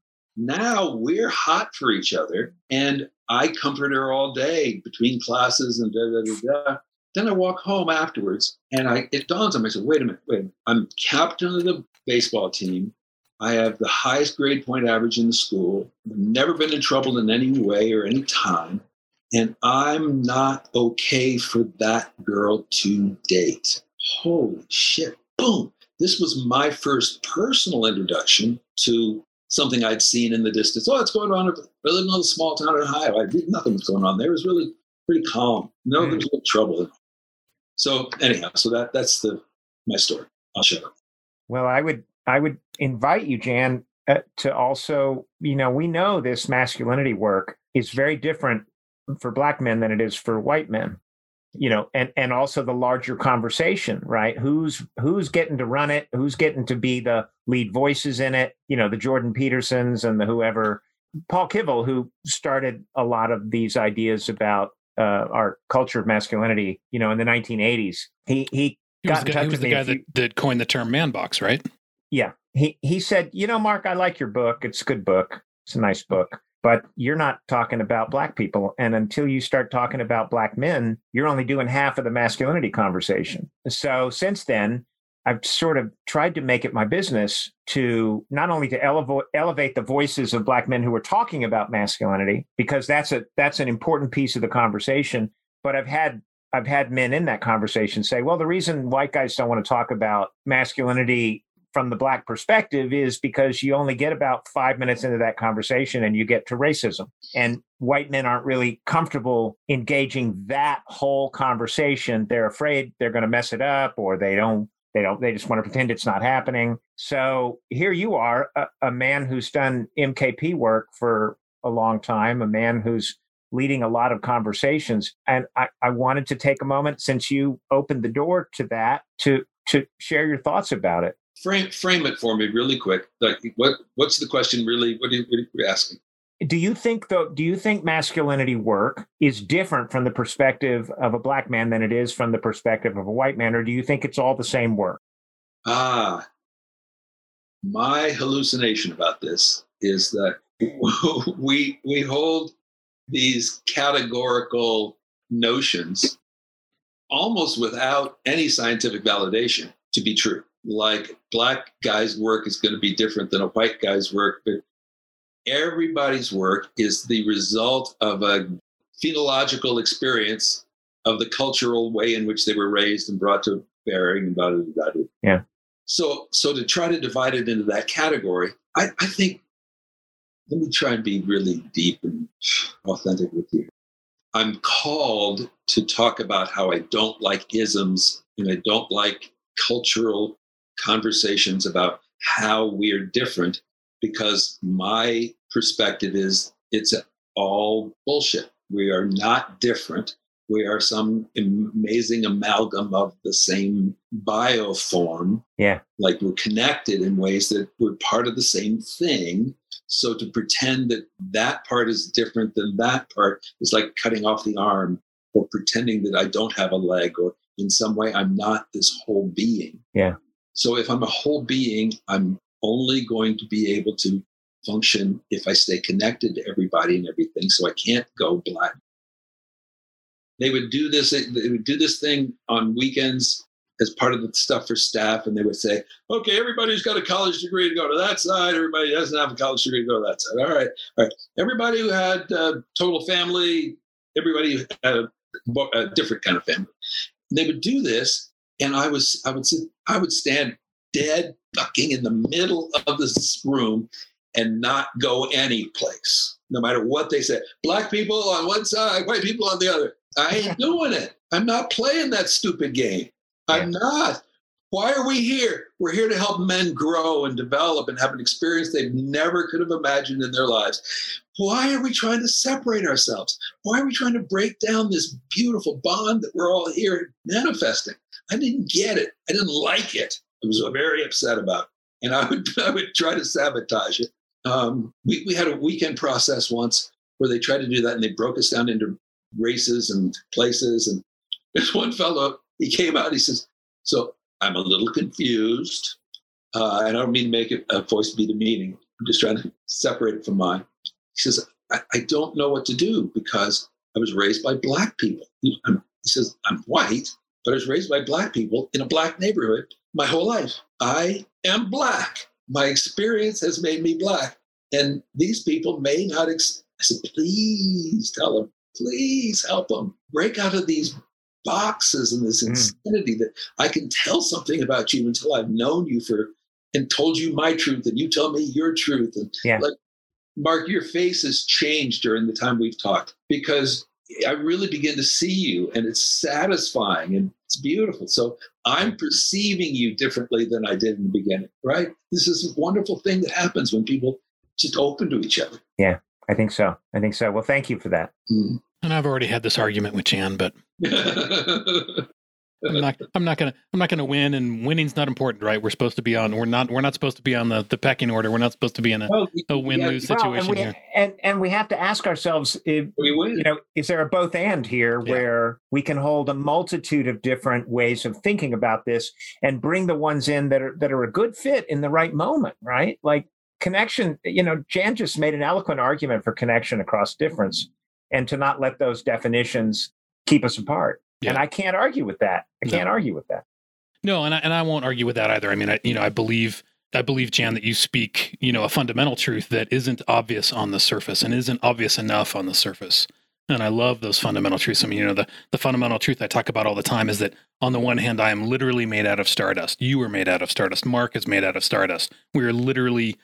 Now we're hot for each other. And I comfort her all day between classes and da da da da. Then I walk home afterwards and I it dawns on me, I said, wait a minute, wait a minute. I'm captain of the baseball team. I have the highest grade point average in the school. I've never been in trouble in any way or any time. And I'm not okay for that girl to date. Holy shit. Boom. This was my first personal introduction to something I'd seen in the distance. Oh, it's going on. I live in a little small town in Ohio. I did nothing was going on there. It was really pretty calm. No, mm. there was no trouble. So anyhow, so that that's the my story. I'll shut up. Well, I would I would invite you, Jan, uh, to also, you know, we know this masculinity work is very different for black men than it is for white men you know and and also the larger conversation right? Who's who's getting to run it? Who's getting to be the lead voices in it? You know the jordan petersons and the whoever paul kivel who started a lot of these ideas about uh, our culture of masculinity you know in the 1980s he he, he got in touch he was the guy that, that coined the term man box right? Yeah. He he said you know mark i like your book. It's a good book. It's a nice book but you're not talking about black people. And until you start talking about black men, you're only doing half of the masculinity conversation. So since then, I've sort of tried to make it my business to not only to elevo- elevate the voices of black men who are talking about masculinity, because that's a that's an important piece of the conversation. But I've had I've had men in that conversation say, well, the reason white guys don't want to talk about masculinity from the black perspective is because you only get about five minutes into that conversation and you get to racism. And white men aren't really comfortable engaging that whole conversation. They're afraid they're going to mess it up or they don't. They don't. They just want to pretend it's not happening. So here you are, a, a man who's done MKP work for a long time, a man who's leading a lot of conversations. And I, I wanted to take a moment since you opened the door to that to to share your thoughts about it frame frame it for me really quick. Like, what what's the question really? What are you, what are you asking? Do you think though? Do you think masculinity work is different from the perspective of a black man than it is from the perspective of a white man, or do you think it's all the same work? Ah, my hallucination about this is that we we hold these categorical notions almost without any scientific validation to be true like black guy's work is going to be different than a white guy's work, but everybody's work is the result of a phenological experience of the cultural way in which they were raised and brought to bearing about it. Yeah. So, so to try to divide it into that category, I, I think, let me try and be really deep and authentic with you. I'm called to talk about how I don't like isms and I don't like cultural conversations about how we're different because my perspective is it's all bullshit. We are not different. We are some amazing amalgam of the same bioform. Yeah. Like we're connected in ways that we're part of the same thing. So to pretend that that part is different than that part is like cutting off the arm or pretending that I don't have a leg or in some way I'm not this whole being. Yeah. So if I'm a whole being, I'm only going to be able to function if I stay connected to everybody and everything. So I can't go black. They would do this. They would do this thing on weekends as part of the stuff for staff, and they would say, "Okay, everybody's got a college degree to go to that side. Everybody doesn't have a college degree to go to that side. All right, all right. Everybody who had uh, total family, everybody who had a, a different kind of family. They would do this, and I was I would sit I would stand dead fucking in the middle of this room and not go any place. no matter what they said. Black people on one side, white people on the other. I ain't doing it. I'm not playing that stupid game. I'm not. Why are we here? We're here to help men grow and develop and have an experience they never could have imagined in their lives. Why are we trying to separate ourselves? Why are we trying to break down this beautiful bond that we're all here manifesting? I didn't get it. I didn't like it. I was very upset about it. And I would, I would try to sabotage it. Um, we, we had a weekend process once where they tried to do that and they broke us down into races and places. And this one fellow, he came out, he says, So I'm a little confused. Uh, and I don't mean to make it a voice be the meaning. I'm just trying to separate it from mine. He says, I, I don't know what to do because I was raised by black people. He, he says, I'm white, but I was raised by black people in a black neighborhood my whole life. I am black. My experience has made me black. And these people may not. Ex- I said, please tell them, please help them break out of these boxes and this hmm. insanity mm. that I can tell something about you until I've known you for and told you my truth and you tell me your truth. And yeah. like, Mark, your face has changed during the time we've talked because I really begin to see you and it's satisfying and it's beautiful. So I'm perceiving you differently than I did in the beginning, right? This is a wonderful thing that happens when people just open to each other. Yeah, I think so. I think so. Well, thank you for that. Mm. And I've already had this argument with Jan, but I'm not I'm not gonna I'm not gonna win and winning's not important, right? We're supposed to be on we're not we're not supposed to be on the, the pecking order. We're not supposed to be in a, well, a win lose yeah, situation well, and we, here. And and we have to ask ourselves if we you know, is there a both and here yeah. where we can hold a multitude of different ways of thinking about this and bring the ones in that are that are a good fit in the right moment, right? Like connection, you know, Jan just made an eloquent argument for connection across difference and to not let those definitions keep us apart. Yeah. And I can't argue with that. I can't argue with that. No, and I, and I won't argue with that either. I mean, I, you know, I believe I believe Jan that you speak, you know, a fundamental truth that isn't obvious on the surface and isn't obvious enough on the surface. And I love those fundamental truths. I mean, you know, the, the fundamental truth I talk about all the time is that on the one hand, I am literally made out of stardust. You are made out of stardust. Mark is made out of stardust. We are literally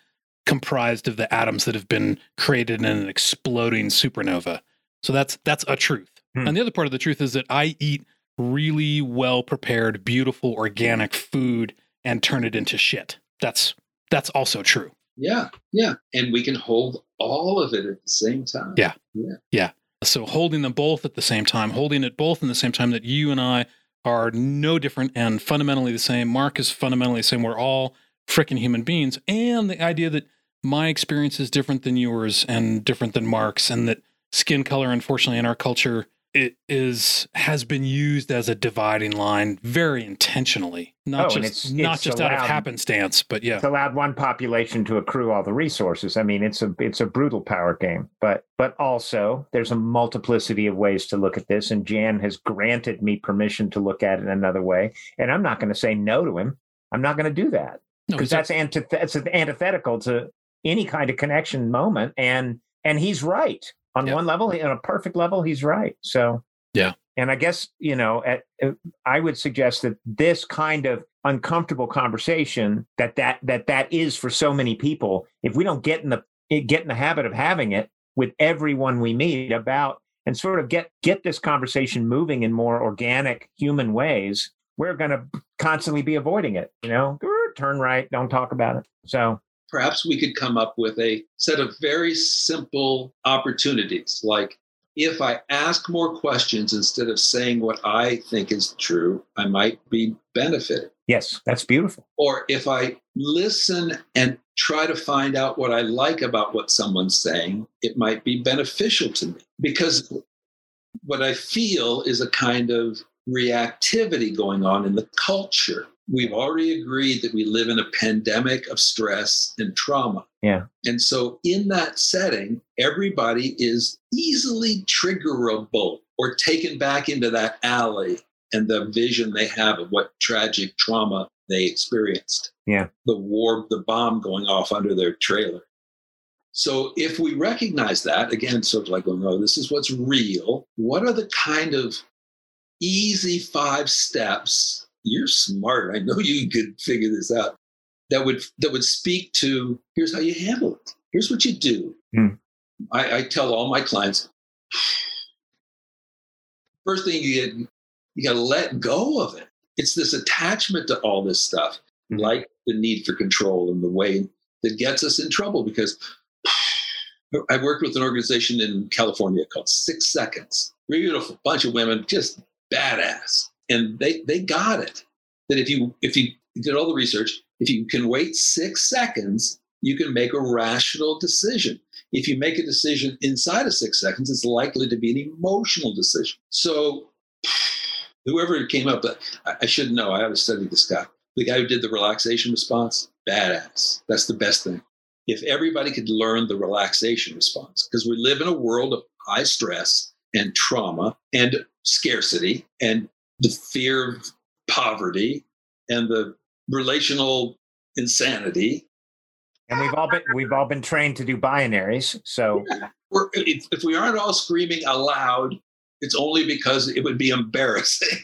comprised of the atoms that have been created in an exploding supernova. So that's that's a truth. Hmm. And the other part of the truth is that I eat really well prepared, beautiful, organic food and turn it into shit. That's that's also true. Yeah, yeah, and we can hold all of it at the same time. Yeah, yeah, yeah. So holding them both at the same time, holding it both in the same time that you and I are no different and fundamentally the same. Mark is fundamentally the same. We're all freaking human beings, and the idea that my experience is different than yours and different than Mark's, and that skin color, unfortunately, in our culture, it is has been used as a dividing line very intentionally, not oh, just it's, not it's just allowed, out of happenstance, but yeah, it's allowed one population to accrue all the resources. I mean, it's a it's a brutal power game, but but also there's a multiplicity of ways to look at this, and Jan has granted me permission to look at it another way, and I'm not going to say no to him. I'm not going to do that because no, that's antith- that's antithetical to any kind of connection moment, and and he's right on one level, on a perfect level, he's right. So yeah. And I guess you know, at, I would suggest that this kind of uncomfortable conversation that that that that is for so many people. If we don't get in the eh, get in the habit of having it with everyone we meet about and sort of get get this conversation moving in more organic human ways, we're going to constantly be avoiding it. You know, turn right, don't talk about it. So perhaps we could come up with a set of very simple opportunities like if I ask more questions instead of saying what I think is true, I might be benefited. Yes, that's beautiful. Or if I listen and try to find out what I like about what someone's saying, it might be beneficial to me because what I feel is a kind of reactivity going on in the culture we've already agreed that we live in a pandemic of stress and trauma. Yeah. And so, in that setting, everybody is easily triggerable or taken back into that alley and the vision they have of what tragic trauma they experienced. Yeah. The war, the bomb going off under their trailer. So, if we recognize that, again, sort of like going, oh, this is what's real, what are the kind of easy five steps you're smart. I know you could figure this out. That would that would speak to here's how you handle it. Here's what you do. Mm. I, I tell all my clients first thing you get, you got to let go of it. It's this attachment to all this stuff, mm-hmm. like the need for control and the way that gets us in trouble because I worked with an organization in California called Six Seconds. Beautiful bunch of women, just badass. And they, they got it. That if you if you did all the research, if you can wait six seconds, you can make a rational decision. If you make a decision inside of six seconds, it's likely to be an emotional decision. So whoever came up, I, I should know, I ought to study this guy. The guy who did the relaxation response, badass. That's the best thing. If everybody could learn the relaxation response, because we live in a world of high stress and trauma and scarcity and the fear of poverty and the relational insanity. And we've all been we've all been trained to do binaries. So yeah. if, if we aren't all screaming aloud, it's only because it would be embarrassing.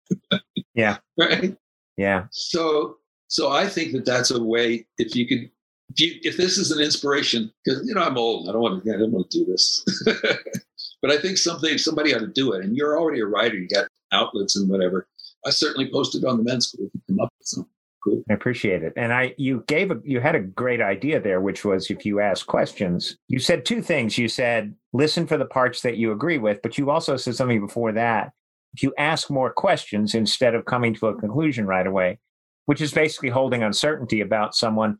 yeah. Right. Yeah. So so I think that that's a way if you could if you if this is an inspiration because you know I'm old I don't want to I don't want to do this. but I think something somebody ought to do it and you're already a writer you got outlets and whatever. I certainly posted on the men's school if you come up with something. Cool. I appreciate it. And I you gave a you had a great idea there, which was if you ask questions, you said two things. You said listen for the parts that you agree with, but you also said something before that. If you ask more questions instead of coming to a conclusion right away, which is basically holding uncertainty about someone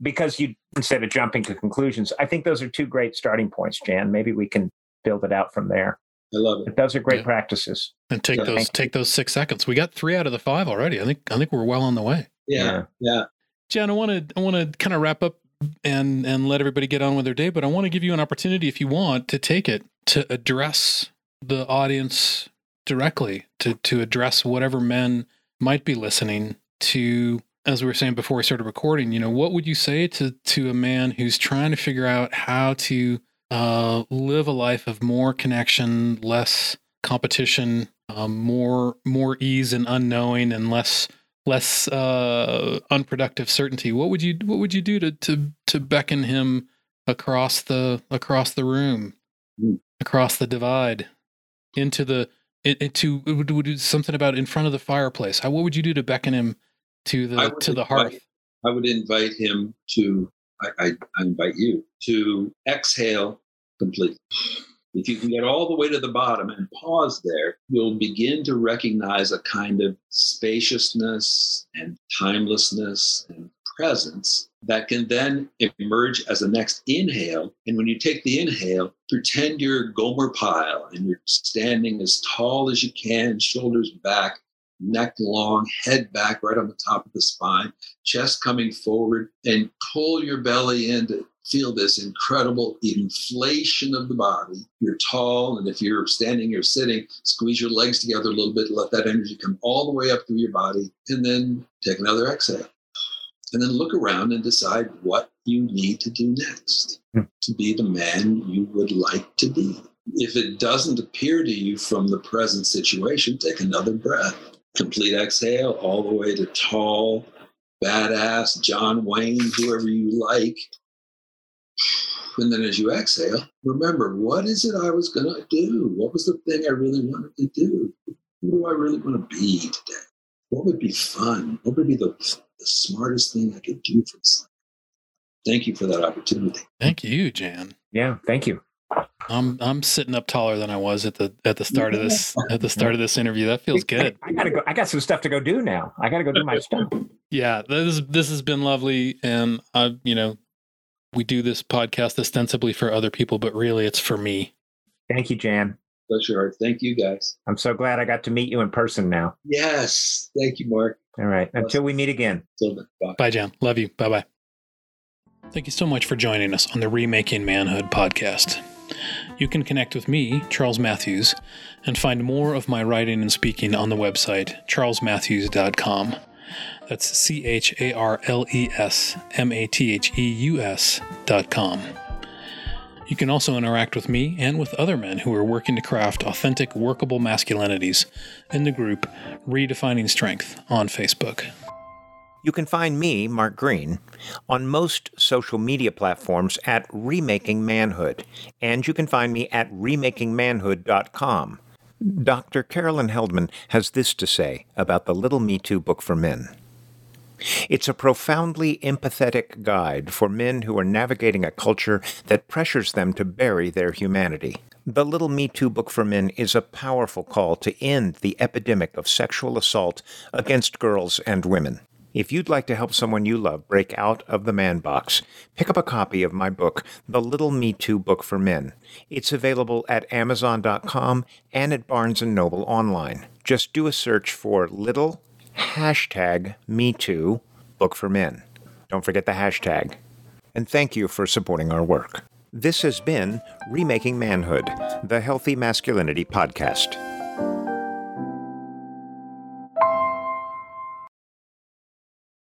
because you instead of jumping to conclusions. I think those are two great starting points, Jan. Maybe we can build it out from there. I love it. Those are great yeah. practices. And take yeah. those take those six seconds. We got three out of the five already. I think I think we're well on the way. Yeah. Yeah. Jan, I want to I want to kind of wrap up and and let everybody get on with their day, but I want to give you an opportunity if you want to take it to address the audience directly, to to address whatever men might be listening to as we were saying before we started recording, you know, what would you say to to a man who's trying to figure out how to uh, live a life of more connection, less competition, um, more more ease and unknowing, and less less uh, unproductive certainty. What would you What would you do to to to beckon him across the across the room, mm. across the divide, into the into it would, would something about in front of the fireplace? How, what would you do to beckon him to the to the hearth? I would invite him to. I, I, I invite you to exhale completely. If you can get all the way to the bottom and pause there, you'll begin to recognize a kind of spaciousness and timelessness and presence that can then emerge as a next inhale. And when you take the inhale, pretend you're Gomer Pyle and you're standing as tall as you can, shoulders back, neck long, head back right on the top of the spine, chest coming forward, and pull your belly in to feel this incredible inflation of the body. You're tall, and if you're standing or sitting, squeeze your legs together a little bit, let that energy come all the way up through your body, and then take another exhale. And then look around and decide what you need to do next hmm. to be the man you would like to be. If it doesn't appear to you from the present situation, take another breath. Complete exhale all the way to tall, badass John Wayne, whoever you like, and then as you exhale, remember what is it I was going to do? What was the thing I really wanted to do? Who do I really want to be today? What would be fun? What would be the, the smartest thing I could do for this? Thank you for that opportunity. Thank you, Jan. Yeah, thank you. I'm I'm sitting up taller than I was at the at the start of this at the start of this interview. That feels good. I gotta go. I got some stuff to go do now. I gotta go do my stuff. Yeah, this this has been lovely, and I you know we do this podcast ostensibly for other people, but really it's for me. Thank you, Jan. Pleasure. Thank you, guys. I'm so glad I got to meet you in person now. Yes. Thank you, Mark. All right. Until we meet again. Bye. Bye, Jan. Love you. Bye bye. Thank you so much for joining us on the Remaking Manhood podcast. You can connect with me, Charles Matheus, and find more of my writing and speaking on the website, charlesmatheus.com. That's C H A R L E S M A T H E U S dot com. You can also interact with me and with other men who are working to craft authentic, workable masculinities in the group Redefining Strength on Facebook. You can find me, Mark Green, on most social media platforms at Remaking Manhood, and you can find me at remakingmanhood.com. Dr. Carolyn Heldman has this to say about the Little Me Too book for men. It's a profoundly empathetic guide for men who are navigating a culture that pressures them to bury their humanity. The Little Me Too book for men is a powerful call to end the epidemic of sexual assault against girls and women. If you'd like to help someone you love break out of the man box, pick up a copy of my book, The Little Me Too Book for Men. It's available at Amazon.com and at Barnes & Noble online. Just do a search for Little hashtag Me Too Book for Men. Don't forget the hashtag. And thank you for supporting our work. This has been Remaking Manhood, the Healthy Masculinity Podcast.